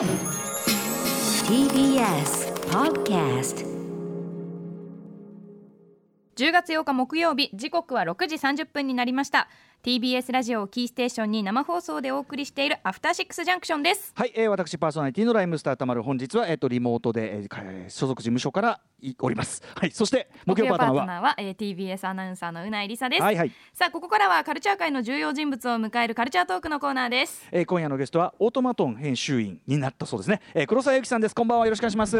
TBS Podcast 10月8日木曜日時刻は6時30分になりました。TBS ラジオをキーステーションに生放送でお送りしているアフターシックスジャンクションですはい、えー、私パーソナリティのライムスターたまる本日はえっ、とリモートで、えー所属事務所からいおります。はい、そして木曜パートナーは？ナーは、えー TBS アナウンサーのうないりさです、はいはい、さあここからはカルチャー界の重要人物を迎えるカルチャートークのコーナーですえー、今夜のゲストはオートマトン編集員になったそうですね。えー、黒沢由紀さんです。こんばんはよろしくお願いします。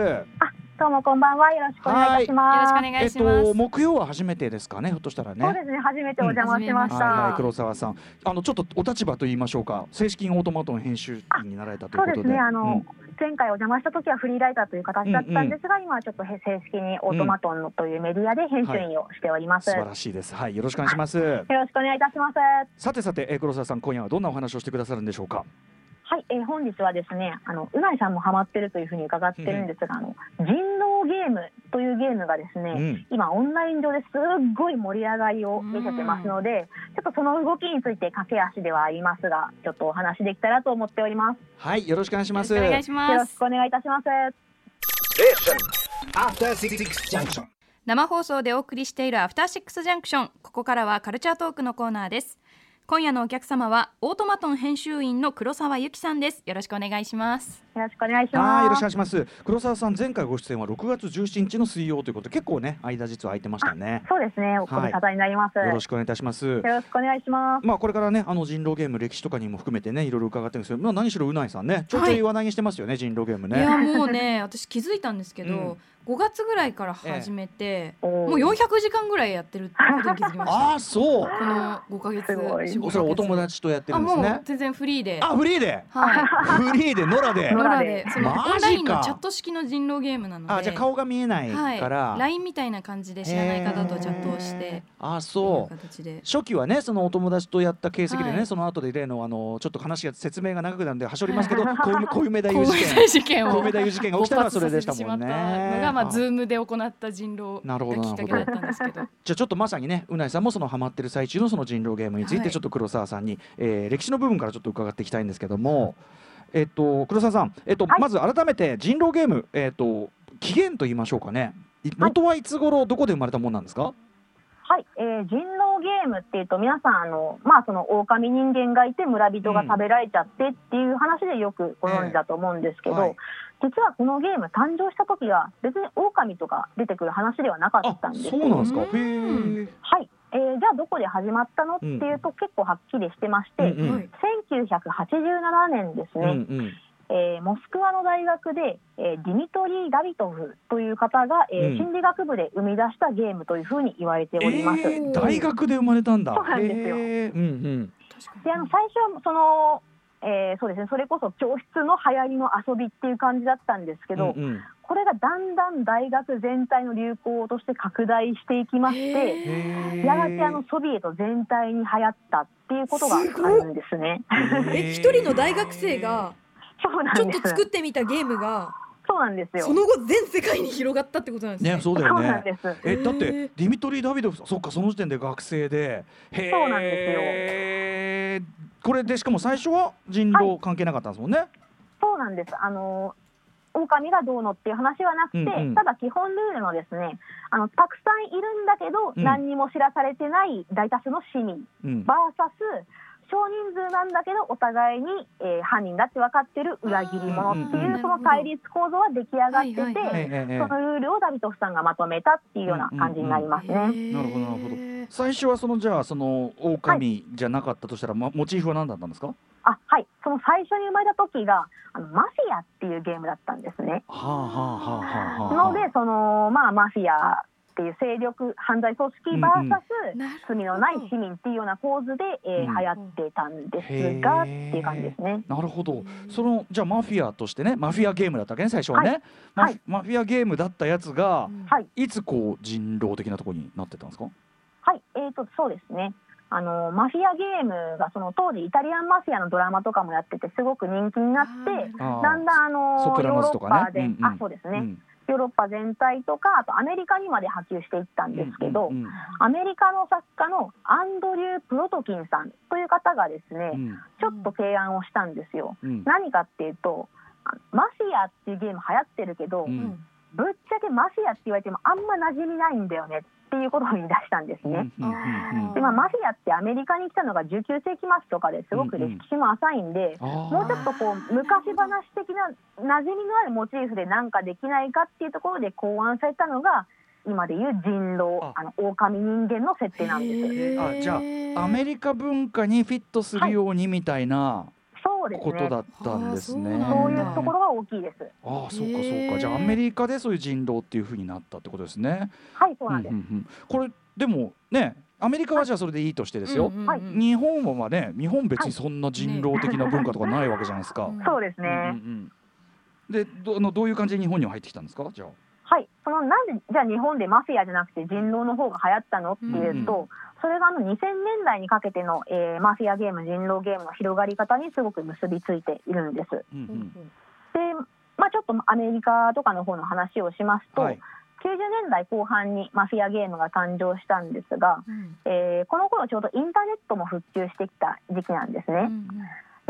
どうもこんばんは。よろしくお願いいたします。よろしくお願いします、えっ、と木曜は初めてですかね。ひょっとしたらね。そうですね。初めてお邪魔しました。はいはい、黒沢さん、あのちょっとお立場と言いましょうか。正式にオートマトン編集員になられたということで。そうですね。あの、うん前回お邪魔した時はフリーライターという形だったんですが、今はちょっとへ正式にオートマトンのというメディアで編集員をしております。素晴よらしいです。はい、よろしくお願いします。ろしくお願いいたします。さてさて、えー、黒沢さん、今夜はどんなお話をしてくださるんでしょうか。はい、えー本日はですね、あのうないさんもハマってるというふうに伺ってるんですが、あの人狼ゲームというゲームがですね、うん今オンライン上ですっごい盛り上がりを見せてますので、ちょっとその動きについて駆け足ではありますが、ちょっとお話できたらと思っております。はい、よろしくお願いします。よろしくお願いしよますろしくお願いいたします。After Six Junction. 生放送でお送りしているアフターシックスジャンクションここからはカルチャートークのコーナーです今夜のお客様はオートマトン編集員の黒沢由紀さんですよろしくお願いしますよろしくお願いしはい、よろしくおます。願いします。黒沢さん、前回ご出演は6月17日の水曜ということで、結構ね、間実は空いてましたね。そうですね、おご無沙汰になります。よよろしくお願いいたします。ろしくお願いします。まあ、これからね、あの人狼ゲーム歴史とかにも含めてね、いろいろ伺ってるんですけど、まあ、何しろうないさんね、ちょいちょい話題にしてますよね、人狼ゲームいやね。もうね私気づいたんですけど、うん5月ぐらいから始めて、おー。もう400時間ぐらいやってるってことに気づきました。ああ、そう。この5ヶ月すごい。4 5ヶ月それはお友達とやってるんですね。全然フリーで。あ、フリーで？はい。フリーで、野良で？野。ノラ良で。でそのマジか。オンラインのチャット式の人狼ゲームなので。あ、じゃあ顔が見えないから。はい、LINE みたいな感じで知らない方とチャットをして。あ、とそう。いう。形で。初期はねそのお友達とやった形跡でね、はい。その後で例のあのちょっと話が説明が長くなるんではしょりますけど小梅小梅太夫神事件。戸大事件を小梅太夫事件が起きたのはそれでしたもんねまあズームで行った人狼なるほどがきっかけだったんですけど。じゃあちょっとまさにねうないさんもそのハマってる最中のその人狼ゲームについはい。てちょっと黒沢さんに、えー歴史の部分からちょっと伺っていきたいんですけども、えっと黒沢さん、えっとはい。まず改めて人狼ゲーム、えっと起源と言いましょうかね。い。元はいつ頃どこで生まれたもんなんですか、はい、えー人狼ゲームっていうと皆さんあのまあその狼人間がいて村人が食べられちゃってっていう話でよくご存知だと思うんですけど、ええはい。実はこのゲーム誕生した時は別に狼とか出てくる話ではなかったんです。そうなんですか。はい、えーじゃあどこで始まったのっていうと結構はっきりしてまして、うんうん。はい1987年ですうんね、うんえーモスクワの大学で、えーディミトリー・ダビトフという方が、えーうん心理学部で生み出したゲームというふうに言われております。えー大学で生まれたんだ。そうなんですよへーうんうん。であの最初はその、えーそうですねそれこそ教室の流行りの遊びっていう感じだったんですけど、うんうんこれがだんだん大学全体の流行として拡大していきまして。へーやがてあのソビエト全体に流行ったっていうことがあるんですね。え一人の大学生がそうなんです。ちょっと作ってみたゲームがそうなんですよ。その後全世界に広がったってことなんですね。ね、そうだよそうなんね。です。え、だってディミトリー・ダビドフそっか、その時点で学生で。へーそうなんですこれで、しかも最初は人狼関係なかったんですもんね。そうなんです。あの狼がどうのっていう話はなくて、うんうんただ基本ルールのですね、あのたくさんいるんだけど、うん何にも知らされてない大多数の市民うん。バーサス少人数なんだけどお互いに、えー犯人だって分かってる裏切り者っていうその対立構造は出来上がってて、そのルールをダビトフさんがまとめたっていうような感じになりますね。なるほどなるほど最初はそのじゃあその狼じゃなかったとしたら、ま、モチーフは何だったんですか？あはい、その最初に生まれた時があのマフィアっていうゲームだったんですね。はあはあはあはあはあ。のでそのまあマフィアっていう勢力犯罪組織バーサスなるほど。罪のない市民っていうような構図で、えーうん流行ってたんですが、っていう感じですね。なるほど。そのじゃあマフィアとしてね、マフィアゲームだったわけね最初はね。マフはい。マフィアゲームだったやつが、はい、いつこう人狼的なところになってたんですか？はい、えーとそうですね。あのマフィアゲームがその当時イタリアンマフィアのドラマとかもやっててすごく人気になって。だんだんあのソプラノスとかね。ヨーロッパで、うんうん。あそうですね、うんヨーロッパ全体とかあとアメリカにまで波及していったんですけど、うんうんアメリカの作家のアンドリュー・プロトキンさんという方がですね、うん。ちょっと提案をしたんですよ。うん。何かっていうとあマアっていうゲーム流行ってるけど、うん。ぶっちゃけマフィアって言われてもあんま馴染みないんだよねっていうことを言い出したんですね。うんうんうんでまあ、マフィアってアメリカに来たのが19世紀末とかですごく歴史も浅いんで、あー。もうちょっとこう昔話的な馴染みのあるモチーフで何かできないかっていうところで考案されたのが今でいう人狼あ。あの狼人間の設定なんです。あじゃあアメリカ文化にフィットするようにみたいなそうですねことだったんですね。あそういうところが大きいです。ああそうかそうかじゃあアメリカでそういう人狼っていう風になったってことですね。はいそうなんです。うんうんうんこれでもねアメリカはじゃあそれでいいとしてですよ。はい日本はまあね日本別にそんな人狼的な文化とかないわけじゃないですか。うんそうですうんうんね。うんでどあのどういう感じで日本には入ってきたんですか？じゃあ。はい、そのなんでじゃあ日本でマフィアじゃなくて人狼の方が流行ったのっていうと、うんそれがあの2000年代にかけての、えーマフィアゲーム人狼ゲームの広がり方にすごく結びついているんです。うんうん。で、まあ、ちょっとアメリカとかの方の話をしますと、はい。90年代後半にマフィアゲームが誕生したんですが、うん。えーこの頃ちょうどインターネットも復旧してきた時期なんですね。うんで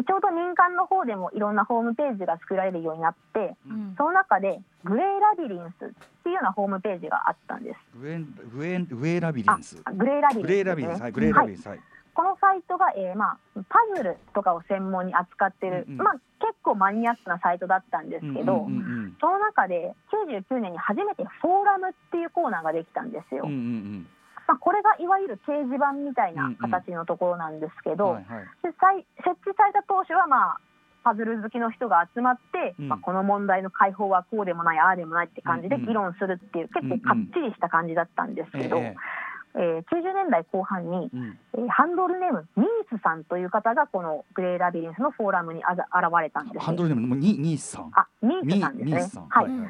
ちょうど民間の方でもいろんなホームページが作られるようになって、うんその中でグレーラビリンスっていうようなホームページがあったんです。グエング Grey Labyrinth。あ Grey Labyrinth Grey Labyrinth はい Grey Labyrinth はい。このサイトが、えーまあ、パズルとかを専門に扱ってる、うんうんまあ、結構マニアックなサイトだったんですけど、うんうんその中で99年に初めてフォーラムっていうコーナーができたんですよ。うんうんうんまあ、これがいわゆる掲示板みたいな形のところなんですけど、はいはい。でさい設置された当初は、まあ、パズル好きの人が集まって、うん。まあ、この問題の解法はこうでもないああでもないって感じでうんうん。議論するっていう、結構かっちりした感じだったんですけど、ええ。ー90年代後半にえ、うん。えーハンドルネームニースさんという方がこのグレーラビリンスのフォーラムにあざ現れたんです。ハンドルネームもニニースさん。あニーニスさんですね。はい、はいうんで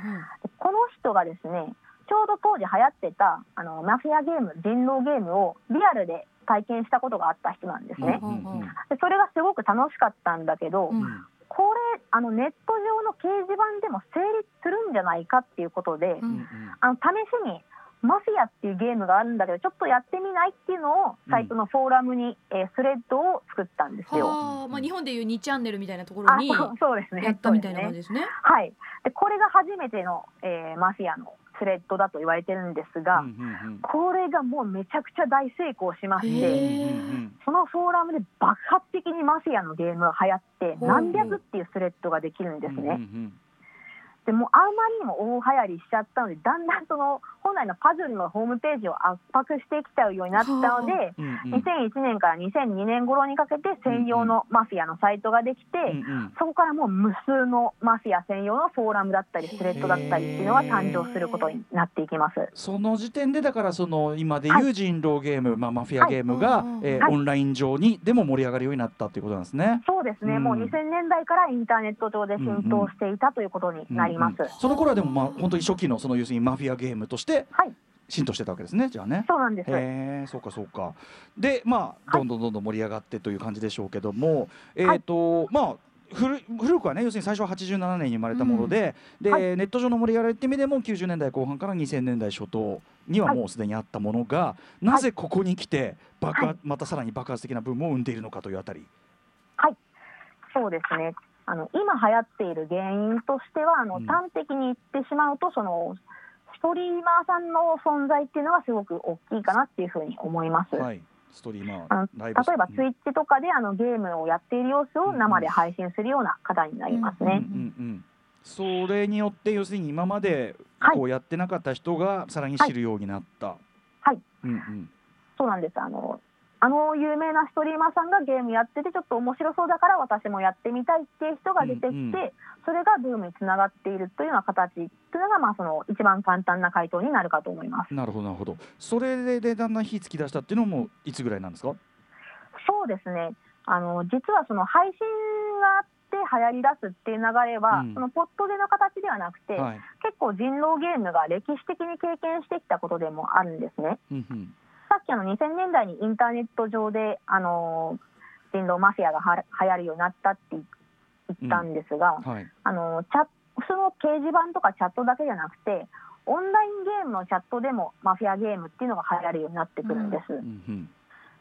この人がですねちょうど当時流行ってたあのマフィアゲーム人狼ゲームをリアルで体験したことがあった人なんですね、うんうんうん。でそれがすごく楽しかったんだけど、うん。これあのネット上の掲示板でも成立するんじゃないかっていうことで、うんうん。うんあの試しにマフィアっていうゲームがあるんだけどちょっとやってみないっていうのをサイトのフォーラムに、えースレッドを作ったんですよ。はあ、まあ日本でいう2チャンネルみたいなところにあそうそうですね。やったみたいなそうですね感じですね。はい。でこれが初めての、えーマフィアのスレッドだと言われてるんですが、これがもうめちゃくちゃ大成功しましへてそのフォーラムで爆発的にマフィアのゲームが流行って何百っていうスレッドができるんですね。でもうあまりにも大流行りしちゃったのでだんだんその本来のパズルのホームページを圧迫してきちゃうようになったので、うんうん2001年から2002年頃にかけて専用のマフィアのサイトができて、うんうんそこからもう無数のマフィア専用のフォーラムだったりスレッドだったりっていうのが誕生することになっていきます。その時点でだからその今でいう人狼ゲーム、まあ、マフィアゲームが、はいはいえーオンライン上にでも盛り上がるようになったということなんですね。そうですね、うんもう2000年代からインターネット上で浸透していたということになります。うんうん。その頃はでもまあ本当に初期のその要するにマフィアゲームとしてはい、浸透してたわけですねじゃあね。そうなんです。へえそうかそうか。でまあはい。どんどんどんどん盛り上がってという感じでしょうけども、えっ、と、まあ古古くはね要するに最初は87年に生まれたもので、で、はい。ネット上の盛り上がりって意味でも90年代後半から2000年代初頭にはもうすでにあったものが、なぜここに来て爆発、はい。またさらに爆発的なブームを生んでいるのかというあたり。そうですね。あの今流行っている原因としてはあの、うん端的に言ってしまうとそのストリーマーさんの存在っていうのがすごく大きいかなっていうふうに思います。はい。ストリーマー例えばツイッチとかであのゲームをやっている様子を生で配信するような方になりますうんうんね。うん、それによって要するに今まではいこうやってなかった人がさらに知るようになった。はい。うんうん。そうなんです。あのあの有名なストリーマーさんがゲームやっててちょっと面白そうだから私もやってみたいっていう人が出てきて、うんうんそれがブームにつながっているというような形っていうのがまあその一番簡単な回答になるかと思います。なるほどなるほど。それででだんだん火つき出したっていうのもいつぐらいなんですか？そうですね。あの実はその配信があって流行り出すっていう流れは、うんそのポットでの形ではなくて、はい。結構人狼ゲームが歴史的に経験してきたことでもあるんですね。うんうん。さっきあの2000年代にインターネット上であの人狼マフィアがは流行るようになったって言ったんですが、はい。あのチャその掲示板とかチャットだけじゃなくてオンラインゲームのチャットでもマフィアゲームっていうのが流行るようになってくるんです。うんうん。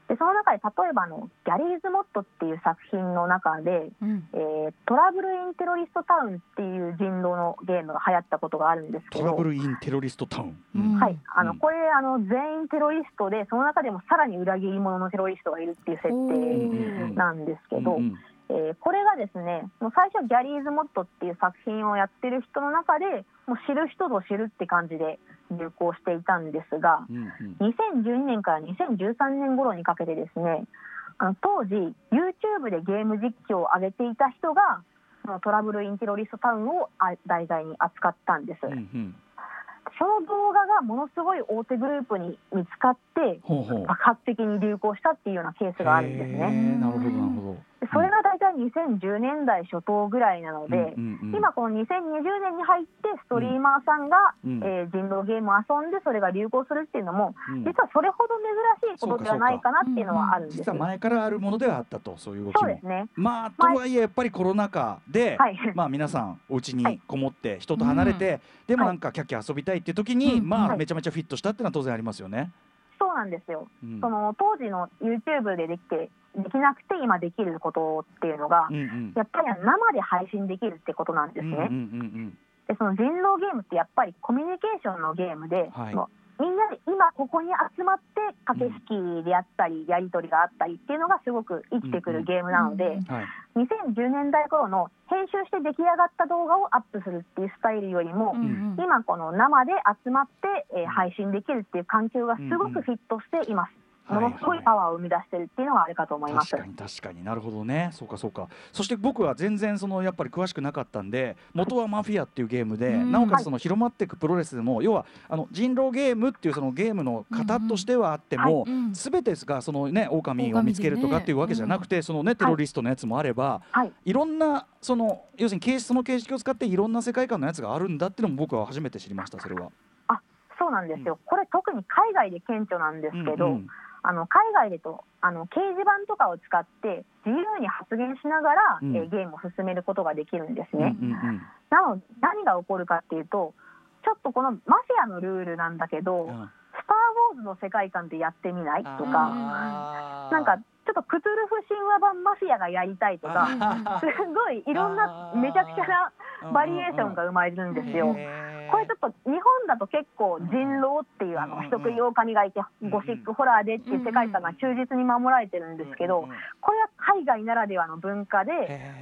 でその中で例えばあのギャリーズ・モットっていう作品の中で、うん。えートラブル・イン・テロリスト・タウンっていう人狼のゲームが流行ったことがあるんですけど。トラブルインテロリストタウン。うん。はい、あのうんこれあの全員テロリストでその中でもさらに裏切り者のテロリストがいるっていう設お定ーなんですけど、うんうん。えーこれがですねもう最初ギャリーズ・モットっていう作品をやってる人の中でもう知る人ぞ知るって感じで流行していたんですがうんうん2012年から2013年頃にかけてですねあの当時 YouTube でゲーム実況を上げていた人がそのトラブル・インテロリスト・タウンをあ題材に扱ったんです。うんうんその動画がものすごい大手グループに見つかって。爆発的に流行したっていうようなケースがあるんですへね。ーなるほどなるほでそれが大体2010年代初頭ぐらいなのど。で、今この2020年に入ってストリーマーさんが、うんえー人狼ゲームを遊んでそれが流行するっていうのも、うん実はそれほど珍しいことではないかなっていうのはあるんです実は前からあるものではあったとそういう動きも。そうですね。まあとはいえやっぱりコロナ禍で、はい。まあ皆さんお家にはいこもって人と離れて、でもはないんかキャッキャ遊びたいっていう時に、まあめちゃめちゃフィットしたっていうのは当然ありますよね。そうなんですよ。うんその当時の YouTube でできてできなくて今できることっていうのが、うんうん。やっぱり生で配信できるってことなんですね。うんうんうんでその人狼ゲームってやっぱりコミュニケーションのゲームで、はい。みんなで今ここに集まって駆け引きであったり、やり取りがあったりっていうのがすごく生きてくるゲームなので、うんうんはい2010年代頃の編集して出来上がった動画をアップするっていうスタイルよりも、うんうん。今この生で集まって、えー配信できるっていう環境がすごくフィットしています。はいものすごいパワーを生み出してるっていうのはあるかと思います。確かに確かに。なるほどね。そうかそうか。そして僕は全然そのやっぱり詳しくなかったんで元はマフィアっていうゲームで、うん。なおかつその広まっていくプロレスでも要はあの人狼ゲームっていうそのゲームの型としてはあっても、うん。全てがそのね狼を見つけるとかっていうわけじゃなくて、そのねテロリストのやつもあれば、はい、い。ろんなその要するに形その形式を使っていろんな世界観のやつがあるんだっていうのも僕は初めて知りましたそれは。そうなんですよ。これ特に海外で顕著なんですけど、うんうんあの海外でとあの掲示板とかを使って自由に発言しながら、うん。えーゲームを進めることができるんですうんうね。ん。なので何が起こるかっていうとちょっとこのマフィアのルールなんだけど、うん。スター・ウォーズの世界観でやってみないとか、なんかちょっとクトゥルフ神話版マフィアがやりたいとか、あすごいいろんなめちゃくちゃなバリエーションが生まれるんですよ。これちょっと日本だと結構人狼っていうあうんの人食い狼がいてうんゴシックホラーでっていう世界観が忠実に守られてるんですけどこれは海外ならではの文化で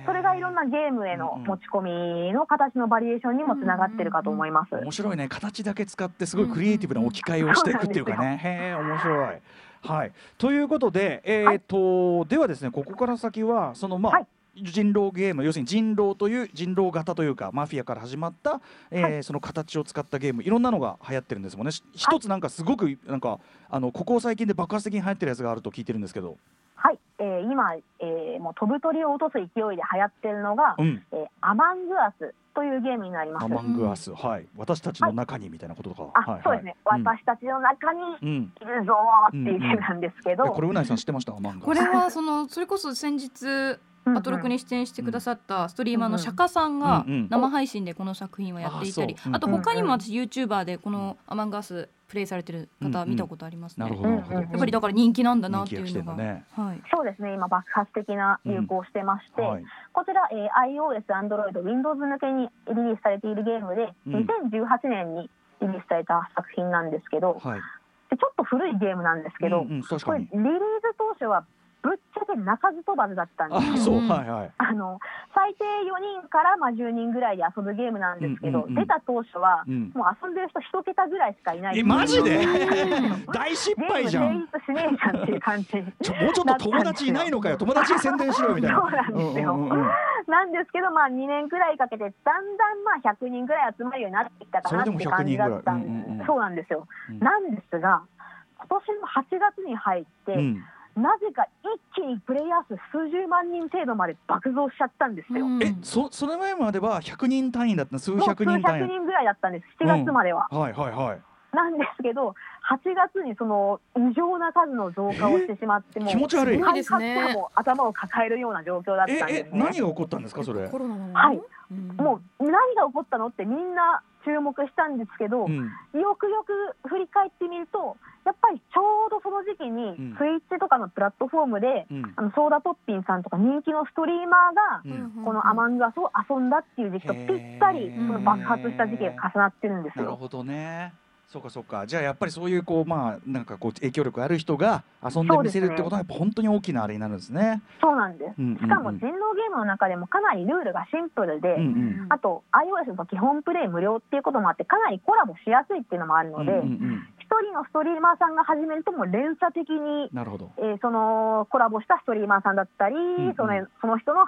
それがいろんなゲームへの持ち込みの形のバリエーションにもつながってるかと思います。面白いね。形だけ使ってすごいクリエイティブな置き換えをしていくっていうかね、へえ面白い。はい、ということで、えーとではですねここから先はそのまあ、はい。人狼ゲーム要するに人狼という人狼型というかマフィアから始まった、えーはその形を使ったゲームいろんなのが流行ってるんですもんね。し一つなんかすごくなんかあのここ最近で爆発的に流行ってるやつがあると聞いてるんですけど、はい、えー今、えーもう飛ぶ鳥を落とす勢いで流行ってるのが、うん、えーアマングアスというゲームになります。ア。マングアス、はい。私たちの中にみたいなこととか、あ、はいそうですね、はい私たちの中にうん、うんいるぞーっていうゲームなんですけど、えこれうないさん知ってました？アマングアス。これはそのそれこそ先日アトロクに出演してくださったストリーマーの釈迦さんがうんうん。生配信でこの作品をやっていたりあと他にも私 YouTuber でこのアマンガスプレイされてる方見たことありますね。なるほやっぱりだから人気なんだなっていうのが。ね。はい。そうですね、今爆発的な流行をしてまして、はい。こちら、えー iOS、Android、Windows 向けにリリースされているゲームで、うん。2018年にリリースされた作品なんですけど、はい。でちょっと古いゲームなんですけど、うんうん、確これリリース当初はぶっちゃけ鳴かず飛ばずだったんです。よ。あそう、うん。はいはい。あの最低4人からまあ10人ぐらいで遊ぶゲームなんですけど、うんうんうん出た当初は、うん。もう遊んでる人一桁ぐらいしかいない。えマジで？大失ム敗じゃん。成立しねえじゃんっていう感じ。ちょもうちょっと友達いないのかよ。友達に宣伝しろよみたいな。そうなんですよ。うんうんうん。なんですけど、まあ、2年くらいかけてだんだんまあ100人ぐらい集まるようになってきたかなってそれでも100感じだったん人ぐらい。うんうんうん。そうなんですよ、うんなんですが今年の8月に入って、うんなぜか一気にプレイヤー数数十万人程度まで爆増しちゃったんですよ。うん。えそそれ前までは100人単位だった数百人単位。百人ぐらいだったんです、7月までは。はいはいはい。なんですけど8月にその異常な数の増加をしてしまってもう気持ち悪い。でも頭を抱えるような状況だったええんですね。何が起こったんですかそれ。コロナなの？にはい。うん。もう何が起こったのってみんな注目したんですけど、うん。よくよく振り返ってみるとやっぱりちょうどその時期にうん。スイッチとかのプラットフォームで、うん。あのソーダポッピンさんとか人気のストリーマーがうん。このアマングアスを遊んだっていう時期とぴったりその爆発した時期が重なってるんですよ。なるほどねそうかそうかじゃあやっぱりそういうこうまあなんかこう影響力ある人が遊んでみせるってことはやっぱ本当に大きなあれになるんですね。そうなんです。うんうんうんしかも人狼ゲームの中でもかなりルールがシンプルで、うんうんあと iOS の基本プレイ無料っていうこともあってかなりコラボしやすいっていうのもあるので、うんうんうん一人のストリーマーさんが始めるともう連鎖的に、なるほど。えーそのコラボしたストリーマーさんだったり、んそのその人の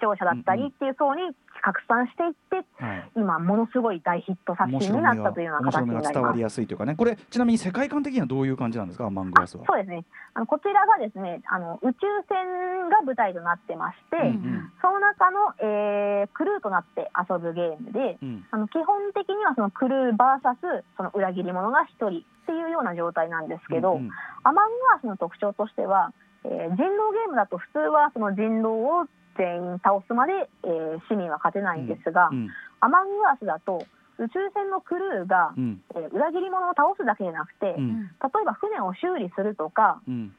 視聴者だったりっていう層に拡散していってはい。今ものすごい大ヒット作品になったというような形になります。伝わり。やすいというかね。これちなみに世界観的にはどういう感じなんですか？アマングアスは。そうですね。あのこちらがですねあの宇宙船が舞台となってまして、うんその中の、えークルーとなって遊ぶゲームでうん。あの基本的にはそのクルー VS その裏切り者が1人っていうような状態なんですけど、うんうん。アマングアスの特徴としては、えー人狼ゲームだと普通はその人狼を全員倒すまで、えー市民は勝てないんですが、うん。アマングアスだと宇宙船のクルーが、うん。えー裏切り者を倒すだけじゃなくて、うん。例えば船を修理するとか、うん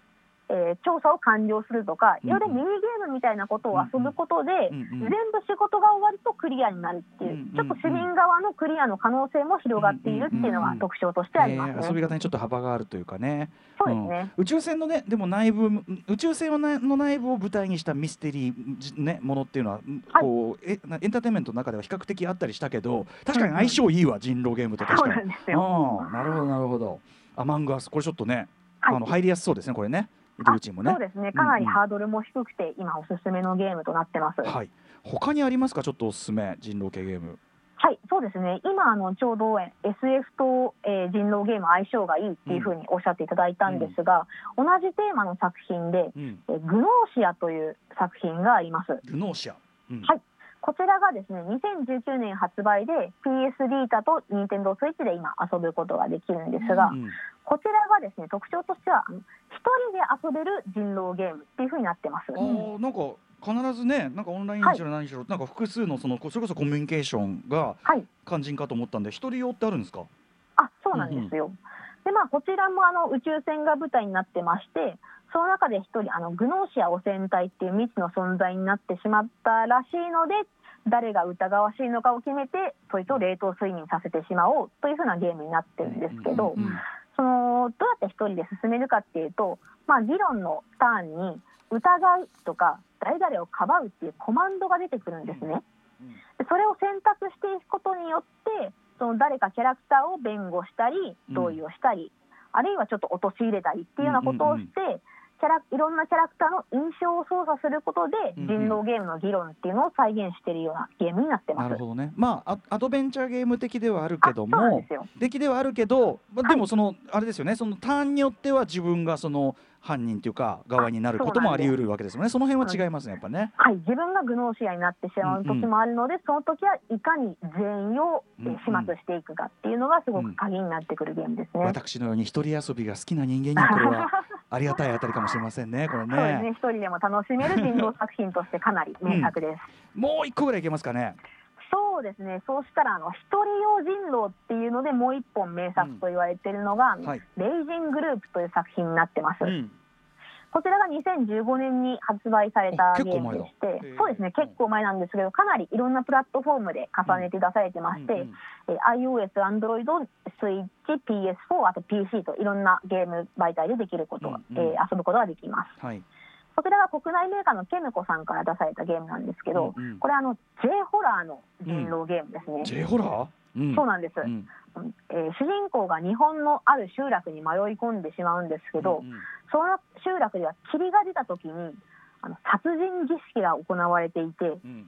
えー調査を完了するとか、うんいろいろミニゲームみたいなことを遊ぶことで、全部仕事が終わるとクリアになるっていう、うんちょっと市民側のクリアの可能性も広がっているっていうのが特徴としてありますえー遊びね。方にちょっと幅があるというかね。そうですね。うん宇宙船のねでも内部宇宙船の内部を舞台にしたミステリーじねものっていうのは、こうえなエンターテインメントの中では比較的あったりしたけど確かに相性いいわ人狼ゲームと確そうかに。なんですよ。ああなるほどなるほど。アマングアスこれちょっとね、はいあの入りやすそうですねこれねもねそう。ですね。かなりハードルも低くて、今おすすめのゲームとなってます。はい。他にありますか？ちょっとおすすめ人狼系ゲーム。はい、そうですね。今あのちょうどえ SF と、えー人狼ゲーム相性がいいっていうふうにおっしゃっていただいたんですが、同じテーマの作品で、うん。えーグノーシアという作品があります。ルノーシア。うんはいこちらがですね、2019年発売で PS ビータと Nintendo Switch で今遊ぶことができるんですが、うんこちらがですね、特徴としては、一人で遊べる人狼ゲームっていうふうになってます。なんか必ずねなんかオンラインにしろ何しろ、なんか複数のそのそれこそコミュニケーションがはい。肝心かと思ったんで一人用ってあるんですか？あそうなんですよ。でまあこちらもあの宇宙船が舞台になってましてその中で一人あのグノーシア汚染体っていう未知の存在になってしまったらしいので誰が疑わしいのかを決めてそいつを冷凍睡眠させてしまおうというふうなゲームになってるんですけど、そのどうやって一人で進めるかっていうと、まあ、議論のターンに疑うとか誰々をかばうっていうコマンドが出てくるんですね。でそれを選択していくことによってその誰かキャラクターを弁護したりうん同意をしたり、あるいはちょっと陥れたりっていうようなことをして、うんキャラいろんなキャラクターの印象を操作することで、うん人狼ゲームの議論っていうのを再現しているようなゲームになってます。なるほどね。まあアアドベンチャーゲーム的ではあるけどもでではあるけど、まあ、はいでもその、あれですよねそのターンによっては自分がその犯人というか側になることもあり得るわけですよね。その辺は違いますねやっぱね。はい、自分がグノーシアになってしまう時もあるので、その時はいかに全員を始末していくかっていうのがすごく鍵になってくるゲームですね。私のように一人遊びが好きな人間にはこれはありがたいあたりかもしれませんねこれそうですね、ね。一人でも楽しめる人狼作品としてかなり名作です。もう一個ぐらいいけますかね。そうですね、そうしたらあの一人用人狼っていうのでもう一本名作と言われているのが、はい。レイジングループという作品になってます。うん。こちらが2015年に発売されたゲームでしてそうですね、結構前なんですけど、かなりいろんなプラットフォームで重ねて出されてまして、うんうんえー iOS、Android、Switch、PS4、あと PC といろんなゲーム媒体でできること、うんうんえー遊ぶことができます。はい。こちらが国内メーカーのケムコさんから出されたゲームなんですけど、うんうん。これあの J ホラーの人狼ゲームですね。J ホラー？うん。そうなんです、うん。えー主人公が日本のある集落に迷い込んでしまうんですけど、うんうん。その集落では霧が出た時にあの殺人儀式が行われていてうん。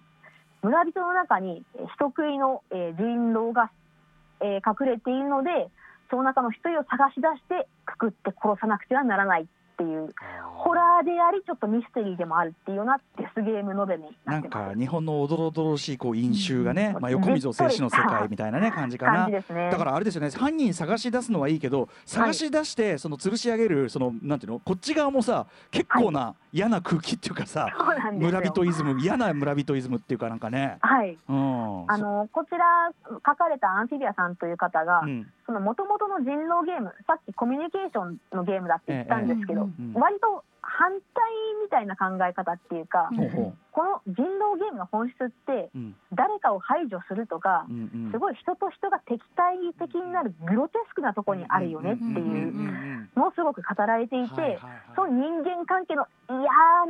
村人の中にえー人食いの、えー人狼が、えー隠れているのでその中の一人を探し出してくくって殺さなくてはならないっていうホラでありちょっとミステリーでもあるっていうようなデスゲームノベルにななんってますか日本のおどろおどろしいこう飲酒がね、まあ、横溝静止の世界みたいなね感じかな。ね。だからあれですよね犯人探し出すのはいいけど探し出してその吊るし上げるそのなんていうのこっち側もさ結構な嫌な空気っていうかさ、そうなんですよ。村人イズム嫌な村人イズムっていうかなんかね、はい。うん、あのこちら書かれたアンフィビアさんという方が、うん。その元々の人狼ゲームさっきコミュニケーションのゲームだって言ったんですけど、割と反対みたいな考え方っていうか、ほうほこの人狼ゲームの本質って誰かを排除するとかう、んうん。すごい人と人が敵対的になるグロテスクなところにあるよねってんんいううんのをすごく語られていて、はいはいはいその人間関係の嫌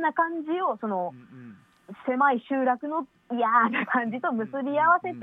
な感じをそのうんうん。狭い集落の嫌な感じと結び合わせて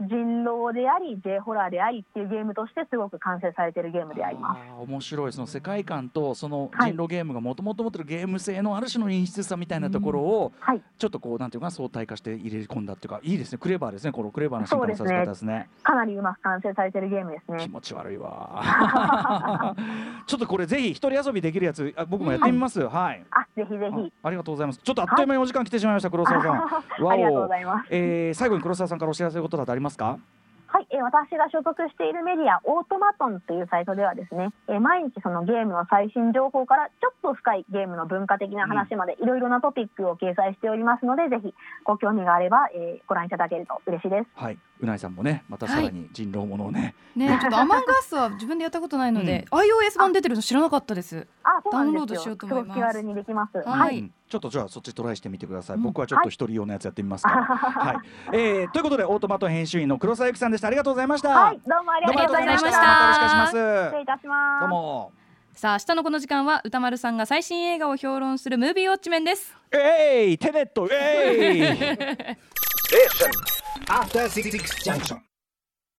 うん人狼であり J ホラーでありっていうゲームとしてすごく完成されているゲームであります。面白い。その世界観とそのはい。人狼ゲームがもともと持ってるゲーム性のある種の陰湿さみたいなところをはい、ちょっとこうなんていうか相対化して入れ込んだっていうかいいですね。クレバーですねこのクレバーな進化のさせ方ですね。かなりうまく完成されているゲームですね。気持ち悪いわ。ちょっとこれぜひ一人遊びできるやつあ僕もやってみます、はい。あ、ぜひぜあひ。ありがとうございます。ちょっとあっという間にお時間来てしまいました黒沢さん。わ ありがとうおございます。えー最後に黒沢さんからお知らせることだとありますか？はい、えー私が所属しているメディアオートマトンというサイトではですね、えー毎日そのゲームの最新情報からちょっと深いゲームの文化的な話までいろいろなトピックを掲載しておりますので、ぜひご興味があれば、えーご覧いただけると嬉しいです。はいうないさんもねまたさらに人狼ものをね、ねちょっとアマンガースは自分でやったことないので、iOS 版出てるの知らなかったです。あ。ダウンロードしようと思います。すごく気軽にできます。はい。ちょっとじゃあそっちトライしてみてください、うん。僕はちょっと一人用のやつやってみますから、はい。えーということでオートマト編集員の黒沢由紀さんでした。ありがとうございました、はい、どうもありがとうございました。ましたまたよろしくお願いします失礼いたします。どうも。さあ明日のこの時間は歌丸さんが最新映画を評論するムービーウォッチメンです。えいテネットえい After Six Junction.